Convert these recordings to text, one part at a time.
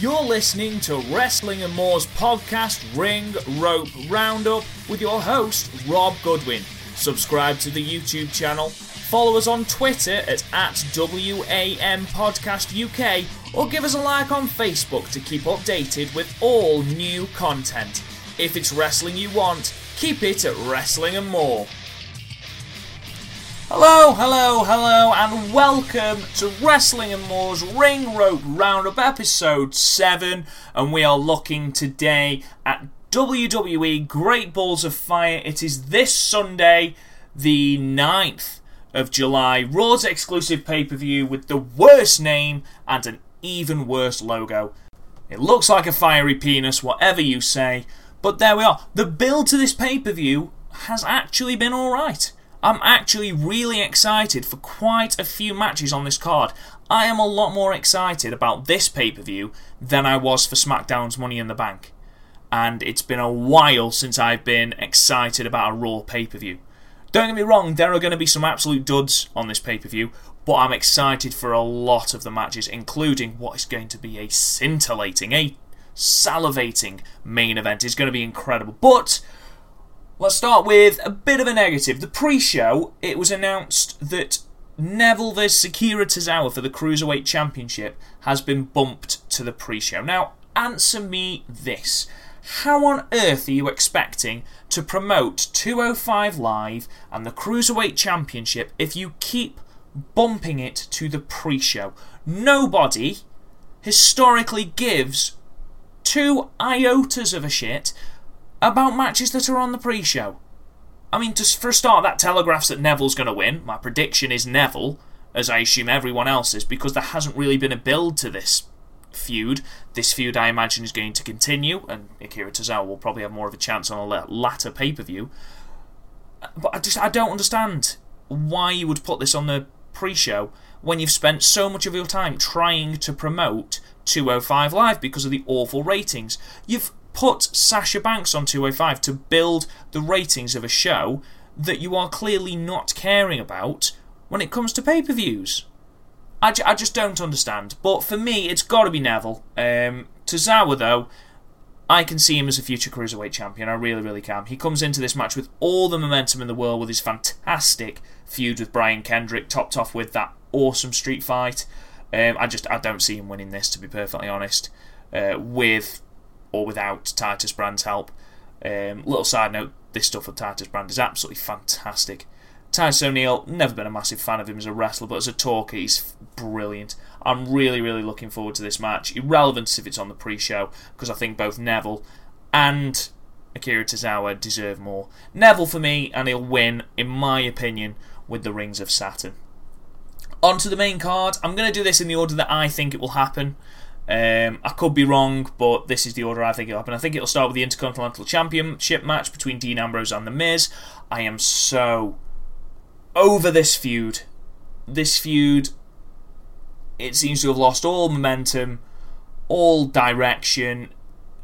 You're listening to Wrestling and More's podcast Ring Rope Roundup with your host, Rob Goodwin. Subscribe to the YouTube channel, follow us on Twitter at, at WAM Podcast UK, or give us a like on Facebook to keep updated with all new content. If it's wrestling you want, keep it at Wrestling and More. Hello, hello, hello, and welcome to Wrestling and More's Ring Rope Roundup episode 7. And we are looking today at WWE Great Balls of Fire. It is this Sunday, the 9th of July. Raw's exclusive pay per view with the worst name and an even worse logo. It looks like a fiery penis, whatever you say, but there we are. The build to this pay per view has actually been alright. I'm actually really excited for quite a few matches on this card. I am a lot more excited about this pay per view than I was for SmackDown's Money in the Bank. And it's been a while since I've been excited about a Raw pay per view. Don't get me wrong, there are going to be some absolute duds on this pay per view, but I'm excited for a lot of the matches, including what is going to be a scintillating, a salivating main event. It's going to be incredible. But Let's start with a bit of a negative. The pre show, it was announced that Neville vs. Akira Tozawa for the Cruiserweight Championship has been bumped to the pre show. Now, answer me this. How on earth are you expecting to promote 205 Live and the Cruiserweight Championship if you keep bumping it to the pre show? Nobody historically gives two iotas of a shit about matches that are on the pre show. I mean, just for a start, that telegraphs that Neville's going to win. My prediction is Neville, as I assume everyone else is, because there hasn't really been a build to this feud. This feud, I imagine, is going to continue, and Akira Tozawa will probably have more of a chance on a latter pay per view. Uh, but I just I don't understand why you would put this on the pre show when you've spent so much of your time trying to promote 205 Live because of the awful ratings. You've put Sasha Banks on 205 to build the ratings of a show that you are clearly not caring about when it comes to pay per views. I, just don't understand. But for me, it's got to be Neville. Um, Tozawa, though, I can see him as a future Cruiserweight champion. I really, really can. He comes into this match with all the momentum in the world with his fantastic feud with Brian Kendrick, topped off with that awesome street fight. Um, I just I don't see him winning this, to be perfectly honest. Uh, with or without Titus Brand's help. Um, little side note: this stuff with Titus Brand is absolutely fantastic. Titus O'Neil, never been a massive fan of him as a wrestler, but as a talker, he's brilliant. I'm really, really looking forward to this match. Irrelevant if it's on the pre-show, because I think both Neville and Akira Tozawa deserve more. Neville for me, and he'll win, in my opinion, with the Rings of Saturn. On to the main card. I'm going to do this in the order that I think it will happen. Um, I could be wrong, but this is the order I think it'll happen. I think it'll start with the Intercontinental Championship match between Dean Ambrose and The Miz. I am so over this feud. This feud, it seems to have lost all momentum, all direction.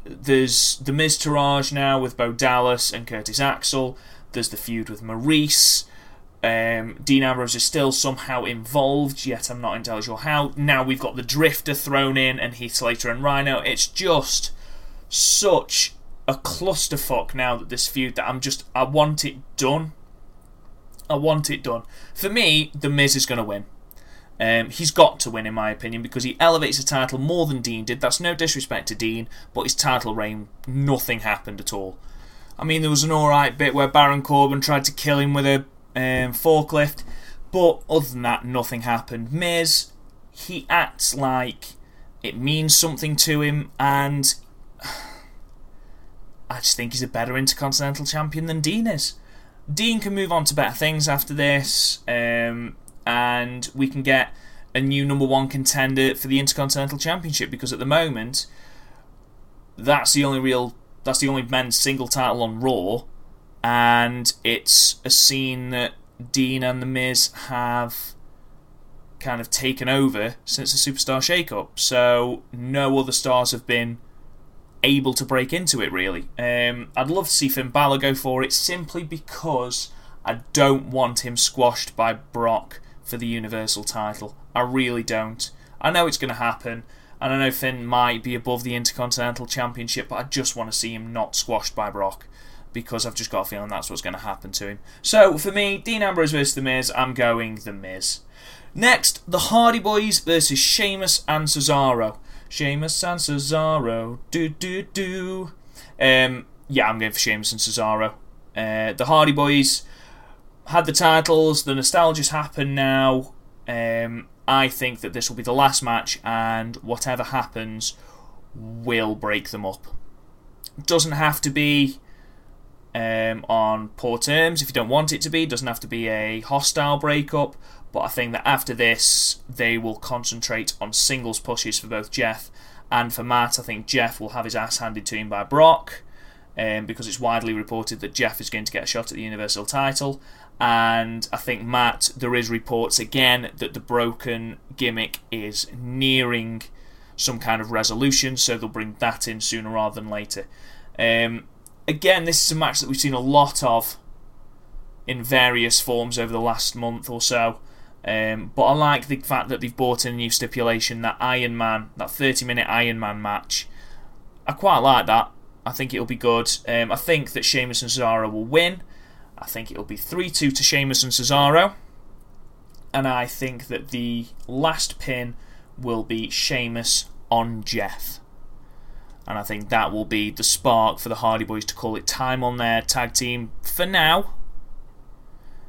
There's the Miztourage now with Bo Dallas and Curtis Axel. There's the feud with Maryse. Um, Dean Ambrose is still somehow involved, yet I'm not entirely sure how. Now we've got the Drifter thrown in and Heath Slater and Rhino. It's just such a clusterfuck now that this feud that I'm just I want it done. I want it done. For me, The Miz is going to win. Um, he's got to win, in my opinion, because he elevates the title more than Dean did. That's no disrespect to Dean, but his title reign, nothing happened at all. I mean, there was an alright bit where Baron Corbin tried to kill him with a um, forklift. But other than that, nothing happened. Miz, he acts like it means something to him, and I just think he's a better Intercontinental Champion than Dean is. Dean can move on to better things after this, um, and we can get a new number one contender for the Intercontinental Championship because at the moment, that's the only real, that's the only men's single title on Raw and it's a scene that Dean and The Miz have kind of taken over since the Superstar shake-up. So no other stars have been able to break into it, really. Um, I'd love to see Finn Balor go for it simply because I don't want him squashed by Brock for the Universal title. I really don't. I know it's going to happen. And I know Finn might be above the Intercontinental Championship, but I just want to see him not squashed by Brock because I've just got a feeling that's what's going to happen to him. So for me, Dean Ambrose versus The Miz, I'm going The Miz. Next, the Hardy Boys versus Sheamus and Cesaro. Sheamus and Cesaro, do do do. Um, yeah, I'm going for Sheamus and Cesaro. Uh, the Hardy Boys had the titles. The nostalgia's happened now. Um, I think that this will be the last match, and whatever happens will break them up. Doesn't have to be um, on poor terms if you don't want it to be. It doesn't have to be a hostile breakup. But I think that after this, they will concentrate on singles pushes for both Jeff and for Matt. I think Jeff will have his ass handed to him by Brock. Um, because it's widely reported that Jeff is going to get a shot at the Universal title. And I think, Matt, there is reports again that the broken gimmick is nearing some kind of resolution, so they'll bring that in sooner rather than later. Um, again, this is a match that we've seen a lot of in various forms over the last month or so. Um, but I like the fact that they've brought in a new stipulation, that Iron Man, that 30 minute Iron Man match. I quite like that. I think it'll be good. Um, I think that Sheamus and Cesaro will win. I think it'll be 3 2 to Sheamus and Cesaro. And I think that the last pin will be Sheamus on Jeff. And I think that will be the spark for the Hardy Boys to call it time on their tag team for now.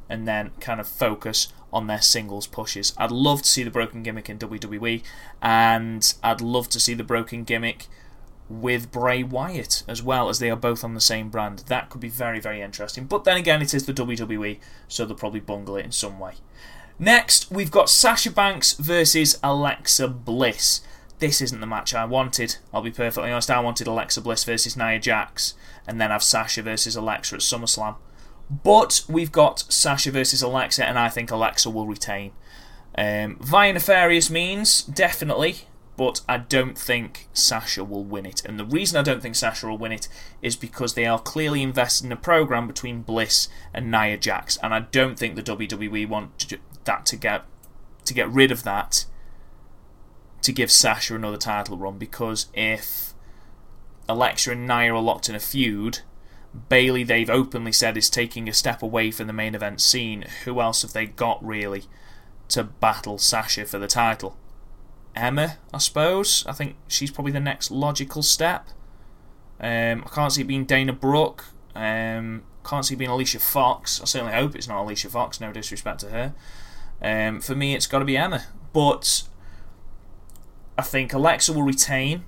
And then kind of focus on their singles pushes. I'd love to see the broken gimmick in WWE, and I'd love to see the broken gimmick with Bray Wyatt as well, as they are both on the same brand. That could be very, very interesting. But then again, it is the WWE, so they'll probably bungle it in some way. Next, we've got Sasha Banks versus Alexa Bliss. This isn't the match I wanted. I'll be perfectly honest. I wanted Alexa Bliss versus Nia Jax, and then have Sasha versus Alexa at SummerSlam. But we've got Sasha versus Alexa, and I think Alexa will retain. Um, via nefarious means, definitely, but I don't think Sasha will win it. And the reason I don't think Sasha will win it is because they are clearly invested in a program between Bliss and Nia Jax, and I don't think the WWE want that to get to get rid of that to give Sasha another title run because if Alexa and Nia are locked in a feud, Bayley they've openly said, is taking a step away from the main event scene. Who else have they got, really, to battle Sasha for the title? Emma, I suppose. I think she's probably the next logical step. Um, I can't see it being Dana Brooke. Um, can't see it being Alicia Fox. I certainly hope it's not Alicia Fox, no disrespect to her. Um, for me, it's got to be Emma. But I think Alexa will retain.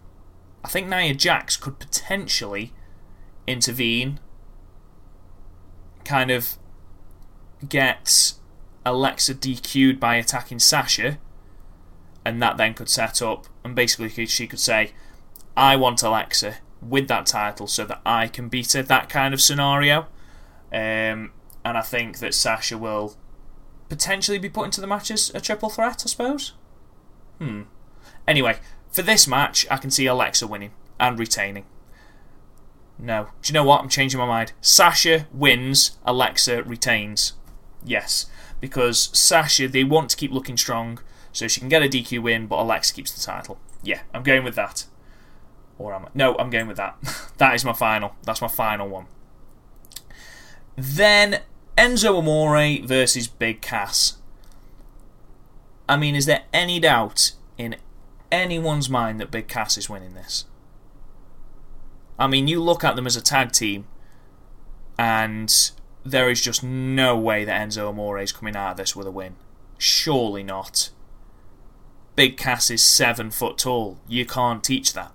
I think Nia Jax could potentially intervene, kind of get Alexa DQ'd by attacking Sasha, and that then could set up, and basically she could say, I want Alexa with that title so that I can beat her, that kind of scenario. Um, and I think that Sasha will potentially be put into the match as a triple threat, I suppose. Hmm. Anyway, for this match, I can see Alexa winning and retaining. No. Do you know what? I'm changing my mind. Sasha wins, Alexa retains. Yes. Because Sasha, they want to keep looking strong, so she can get a DQ win, but Alexa keeps the title. Yeah, I'm going with that. Or am I? No, I'm going with that. that is my final. That's my final one. Then Enzo Amore versus Big Cass. I mean, is there any doubt in anyone's mind that Big Cass is winning this? I mean, you look at them as a tag team, and there is just no way that Enzo Amore is coming out of this with a win. Surely not. Big Cass is seven foot tall. You can't teach that.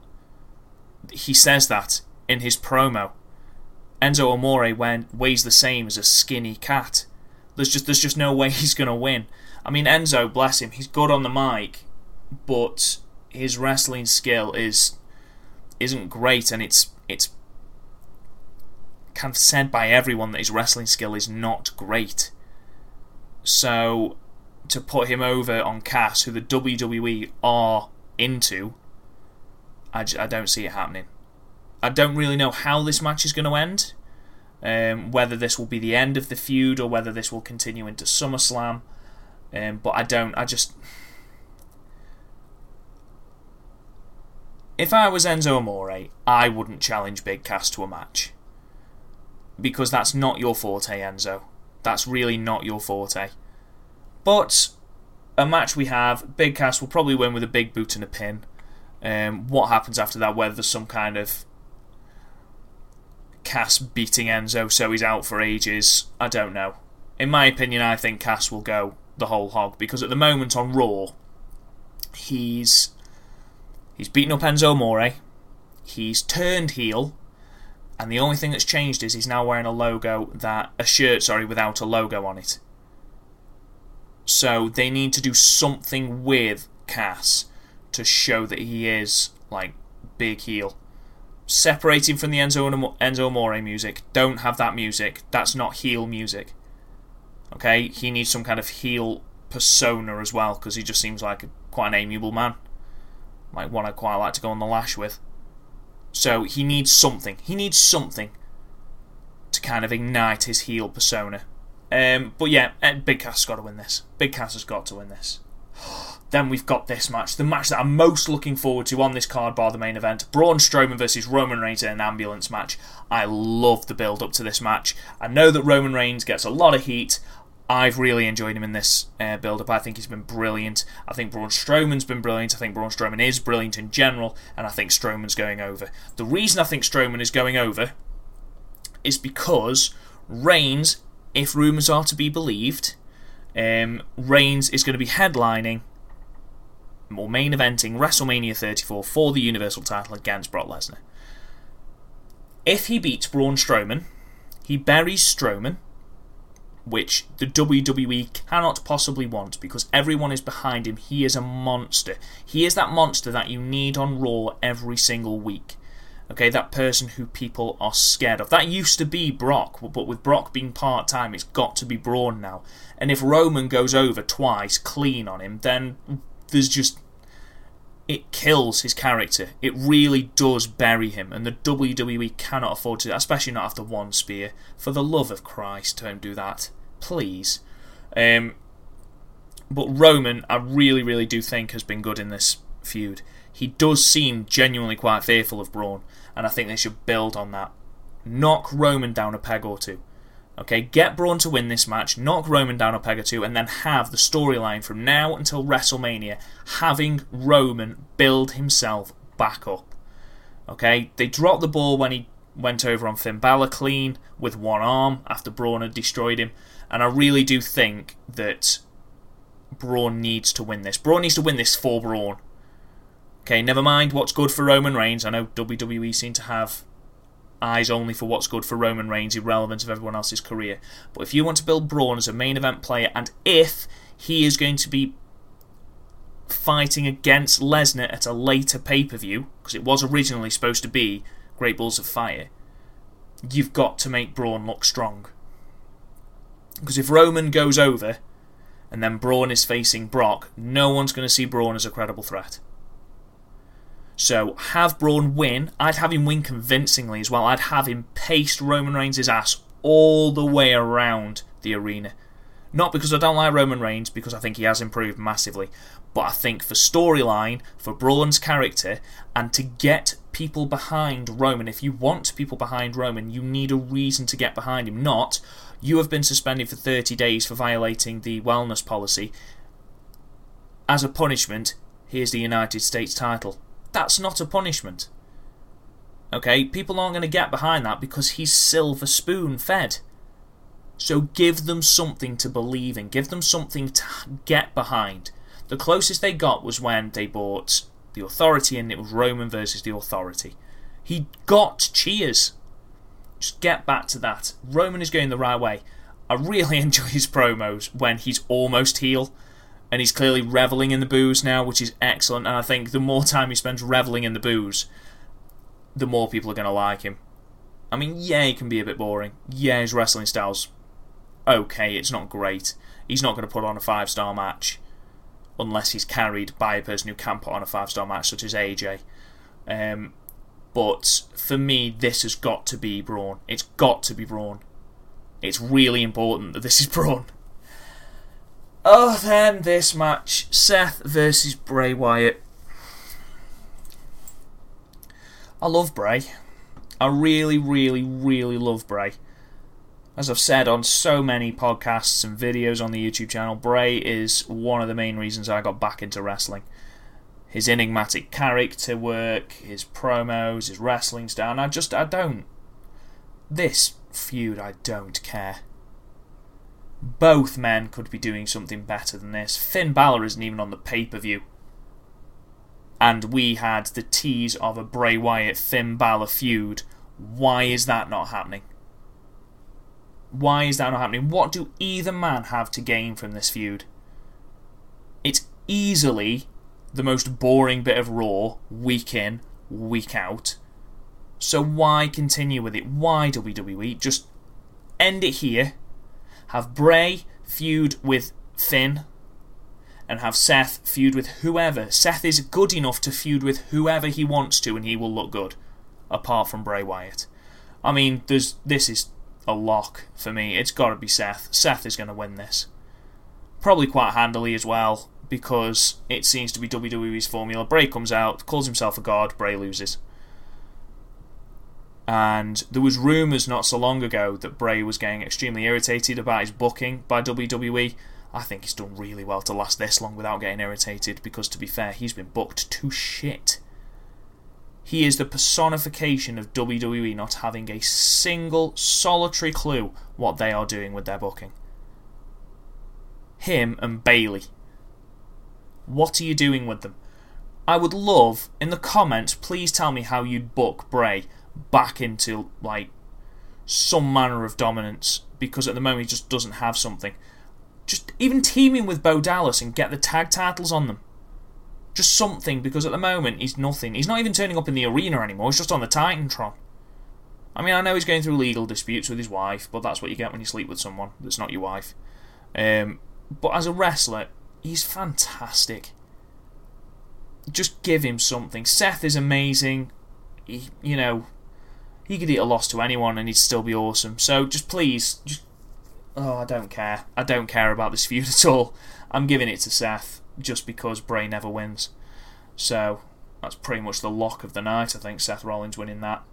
He says that in his promo. Enzo Amore weighs the same as a skinny cat. There's just there's just no way he's gonna win. I mean Enzo, bless him, he's good on the mic, but his wrestling skill is isn't great, and it's it's kind of said by everyone that his wrestling skill is not great. So to put him over on Cass, who the WWE are into, I, I don't see it happening. I don't really know how this match is going to end. Um, whether this will be the end of the feud or whether this will continue into SummerSlam. Um, but I don't. I just. If I was Enzo Amore, I wouldn't challenge Big Cass to a match. Because that's not your forte, Enzo. That's really not your forte. But a match we have, Big Cass will probably win with a big boot and a pin. Um, what happens after that, whether there's some kind of Cass beating Enzo so he's out for ages, I don't know. In my opinion, I think Cass will go the whole hog because at the moment on Raw, he's he's beaten up Enzo More. he's turned heel, and the only thing that's changed is he's now wearing a logo that a shirt, sorry, without a logo on it. So they need to do something with Cass to show that he is like big heel. Separating from the Enzo Enzo Amore music, don't have that music. That's not heel music. Okay, he needs some kind of heel persona as well because he just seems like quite an amiable man, like one I quite like to go on the lash with. So he needs something. He needs something to kind of ignite his heel persona. Um, but yeah, eh, Big Cass has got to win this. Big Cass has got to win this. Then we've got this match, the match that I'm most looking forward to on this card, bar the main event: Braun Strowman versus Roman Reigns in an ambulance match. I love the build up to this match. I know that Roman Reigns gets a lot of heat. I've really enjoyed him in this uh, build up. I think he's been brilliant. I think Braun Strowman's been brilliant. I think Braun Strowman is brilliant in general, and I think Strowman's going over. The reason I think Strowman is going over is because Reigns, if rumours are to be believed, um, Reigns is going to be headlining or main eventing WrestleMania 34 for the Universal title against Brock Lesnar. If he beats Braun Strowman, he buries Strowman, which the WWE cannot possibly want because everyone is behind him. He is a monster. He is that monster that you need on Raw every single week. Okay, that person who people are scared of. That used to be Brock, but with Brock being part time, it's got to be Braun now. And if Roman goes over twice clean on him, then there's just. It kills his character. It really does bury him, and the WWE cannot afford to, especially not after one spear. For the love of Christ, don't do that. Please. Um, but Roman, I really, really do think, has been good in this feud. He does seem genuinely quite fearful of Braun, and I think they should build on that. Knock Roman down a peg or two. Okay, get Braun to win this match, knock Roman down a peg or two, and then have the storyline from now until WrestleMania having Roman build himself back up. Okay, they dropped the ball when he went over on Finn Balor clean with one arm after Braun had destroyed him, and I really do think that Braun needs to win this. Braun needs to win this for Braun. Okay, never mind what's good for Roman Reigns. I know WWE seem to have eyes only for what's good for Roman Reigns, irrelevant of everyone else's career. But if you want to build Braun as a main event player, and if he is going to be fighting against Lesnar at a later pay per view, because it was originally supposed to be Great Balls of Fire, you've got to make Braun look strong. Because if Roman goes over and then Braun is facing Brock, no one's going to see Braun as a credible threat. So have Braun win. I'd have him win convincingly as well. I'd have him paste Roman Reigns' ass all the way around the arena. Not because I don't like Roman Reigns, because I think he has improved massively, but I think for storyline, for Braun's character, and to get people behind Roman, if you want people behind Roman, you need a reason to get behind him. Not, you have been suspended for 30 days for violating the wellness policy. As a punishment, here's the United States title. That's not a punishment. Okay, people aren't going to get behind that because he's silver spoon fed. So give them something to believe in, give them something to get behind. The closest they got was when they bought the Authority and it was Roman versus the Authority. He got cheers. Just get back to that. Roman is going the right way. I really enjoy his promos when he's almost heel and he's clearly reveling in the boos now, which is excellent. And I think the more time he spends reveling in the boos, the more people are going to like him. I mean, yeah, he can be a bit boring. Yeah, his wrestling style's okay, it's not great. He's not going to put on a five star match unless he's carried by a person who can put on a five star match, such as AJ. Um, but for me, this has got to be Braun. It's got to be Braun. It's really important that this is Braun. Oh, then this match Seth versus Bray Wyatt. I love Bray. I really, really, really love Bray. As I've said on so many podcasts and videos on the YouTube channel, Bray is one of the main reasons I got back into wrestling. His enigmatic character work, his promos, his wrestling style, I just, I don't. This feud, I don't care. Both men could be doing something better than this. Finn Balor isn't even on the pay per view. And we had the tease of a Bray Wyatt Finn Balor feud. Why is that not happening? Why is that not happening? What do either man have to gain from this feud? It's easily the most boring bit of Raw, week in, week out. So why continue with it? Why WWE? Just end it here. Have Bray feud with Finn. And have Seth feud with whoever. Seth is good enough to feud with whoever he wants to, and he will look good. Apart from Bray Wyatt. I mean, there's this is a lock for me. It's got to be Seth. Seth is going to win this. Probably quite handily as well, because it seems to be WWE's formula. Bray comes out, calls himself a god, Bray loses. And there was rumours not so long ago that Bray was getting extremely irritated about his booking by WWE. I think he's done really well to last this long without getting irritated because, to be fair, he's been booked to shit. He is the personification of WWE not having a single solitary clue what they are doing with their booking. Him and Bayley. What are you doing with them? I would love, in the comments, please tell me how you'd book Bray back into, like, some manner of dominance because at the moment he just doesn't have something. Just even teaming with Bo Dallas and get the tag titles on them. Just something, because at the moment he's nothing. He's not even turning up in the arena anymore, he's just on the Titantron. I mean, I know he's going through legal disputes with his wife, but that's what you get when you sleep with someone that's not your wife. Um, but as a wrestler, he's fantastic. Just give him something. Seth is amazing. He, you know, he could eat a loss to anyone and he'd still be awesome. So just please, just oh, I don't care. I don't care about this feud at all. I'm giving it to Seth just because Bray never wins. So that's pretty much the lock of the night. I think Seth Rollins winning that.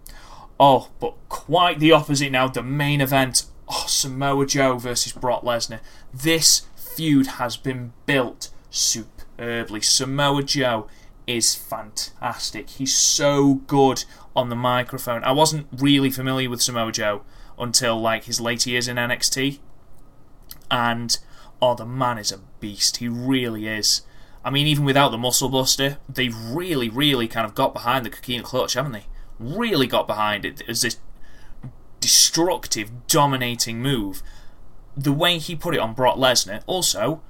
Oh, but quite the opposite now. The main event. Oh, Samoa Joe versus Brock Lesnar. This feud has been built superbly. Samoa Joe is fantastic. He's so good on the microphone. I wasn't really familiar with Samoa Joe until like his later years in NXT. And oh, the man is a beast. He really is. I mean, even without the muscle buster, they've really, really kind of got behind the Coquina clutch, haven't they? Really got behind it as this destructive, dominating move. The way he put it on Brock Lesnar, also,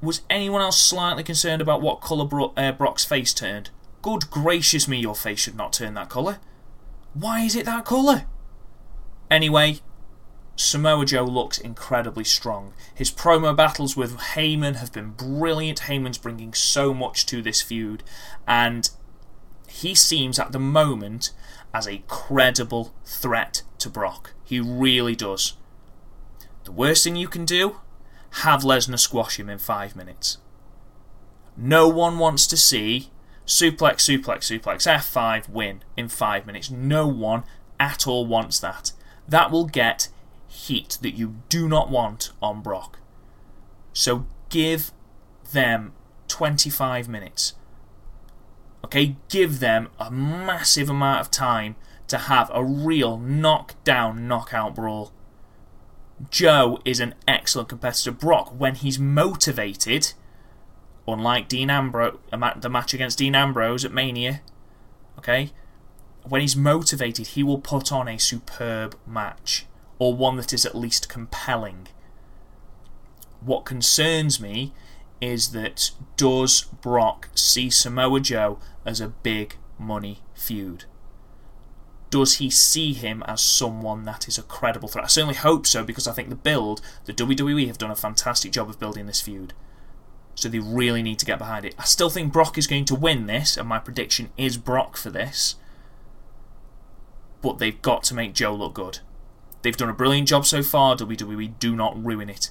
was anyone else slightly concerned about what colour Bro- uh, Brock's face turned? Good gracious me, your face should not turn that colour. Why is it that colour? Anyway, Samoa Joe looks incredibly strong. His promo battles with Heyman have been brilliant. Heyman's bringing so much to this feud, and he seems at the moment as a credible threat to Brock. He really does. The worst thing you can do? Have Lesnar squash him in five minutes. No one wants to see suplex, suplex, suplex, F5 win in five minutes. No one at all wants that. That will get heat that you do not want on Brock. So give them 25 minutes. Okay, give them a massive amount of time to have a real knockdown, knockout brawl. Joe is an excellent competitor. Brock, when he's motivated, unlike Dean Ambrose, the match against Dean Ambrose at Mania, okay, when he's motivated, he will put on a superb match or one that is at least compelling. What concerns me is that does Brock see Samoa Joe as a big money feud? Does he see him as someone that is a credible threat? I certainly hope so because I think the build, the WWE have done a fantastic job of building this feud. So they really need to get behind it. I still think Brock is going to win this, and my prediction is Brock for this. But they've got to make Joe look good. They've done a brilliant job so far, WWE. Do not ruin it.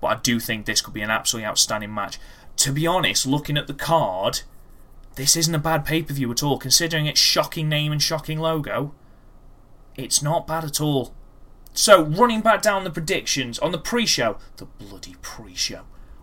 But I do think this could be an absolutely outstanding match. To be honest, looking at the card, this isn't a bad pay per view at all, considering its shocking name and shocking logo. It's not bad at all. So, running back down the predictions on the pre show, the bloody pre show,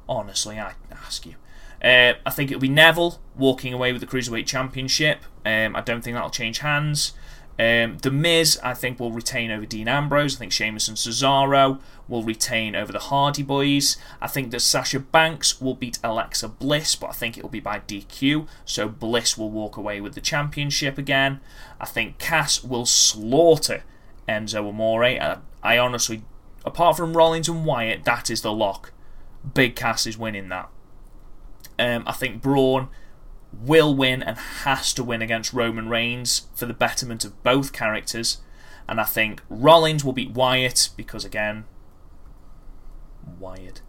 honestly, I ask you. Uh, I think it'll be Neville walking away with the Cruiserweight Championship. Um, I don't think that'll change hands. Um, the Miz, I think, will retain over Dean Ambrose. I think Sheamus and Cesaro will retain over the Hardy Boys. I think that Sasha Banks will beat Alexa Bliss, but I think it will be by DQ. So Bliss will walk away with the championship again. I think Cass will slaughter Enzo Amore. I, I honestly, apart from Rollins and Wyatt, that is the lock. Big Cass is winning that. Um, I think Braun will win and has to win against Roman Reigns for the betterment of both characters. And I think Rollins will beat Wyatt because, again, Wyatt.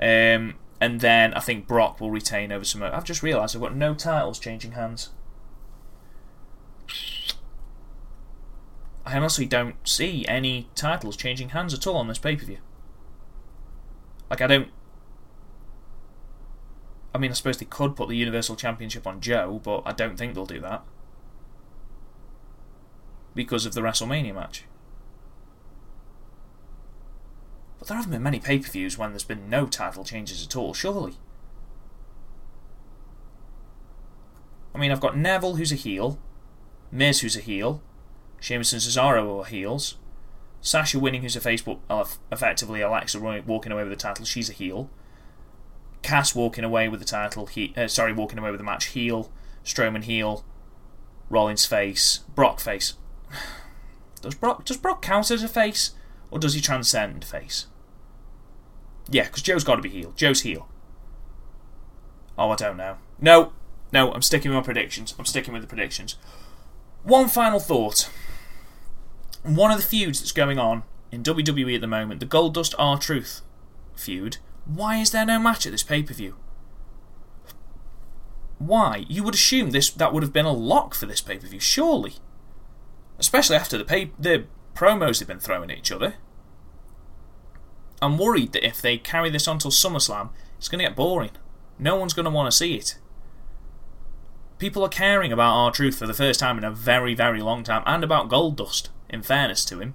Um, and then I think Brock will retain over Samoa. I've just realised I've got no titles changing hands. I honestly don't see any titles changing hands at all on this pay per view. Like, I don't I mean, I suppose they could put the Universal Championship on Joe, but I don't think they'll do that. Because of the WrestleMania match. But there haven't been many pay per views when there's been no title changes at all, surely. I mean, I've got Neville, who's a heel, Miz, who's a heel, Sheamus and Cesaro who are heels, Sasha winning, who's a face, but uh, effectively Alexa walking away with the title, she's a heel. Cass walking away with the title. He, uh, sorry, walking away with the match. Heel, Strowman heel, Rollins face, Brock face. Does Brock does Brock count as a face, or does he transcend face? Yeah, because Joe's got to be heel. Joe's heel. Oh, I don't know. No, no, I'm sticking with my predictions. I'm sticking with the predictions. One final thought. One of the feuds that's going on in WWE at the moment, the Goldust R-Truth feud, why is there no match at this pay per view? Why? You would assume this that would have been a lock for this pay per view, surely. Especially after the pay, the promos they've been throwing at each other. I'm worried that if they carry this on till SummerSlam, it's going to get boring. No one's going to want to see it. People are caring about R-Truth for the first time in a very, very long time, and about Goldust. in fairness to him.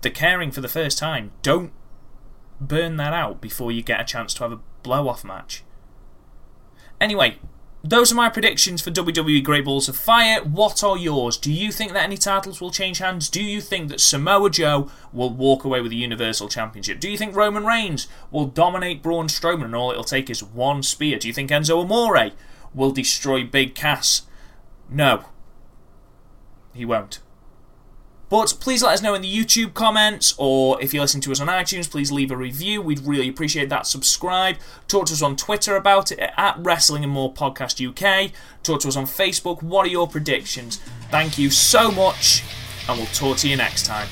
They're caring for the first time. Don't burn that out before you get a chance to have a blow off match. Anyway, those are my predictions for WWE Great Balls of Fire. What are yours? Do you think that any titles will change hands? Do you think that Samoa Joe will walk away with the Universal Championship? Do you think Roman Reigns will dominate Braun Strowman and all it'll take is one spear? Do you think Enzo Amore will destroy Big Cass? No. He won't. But please let us know in the YouTube comments, or if you're listening to us on iTunes, please leave a review. We'd really appreciate that. Subscribe. Talk to us on Twitter about it at Wrestling and More Podcast UK. Talk to us on Facebook. What are your predictions? Thank you so much, and we'll talk to you next time.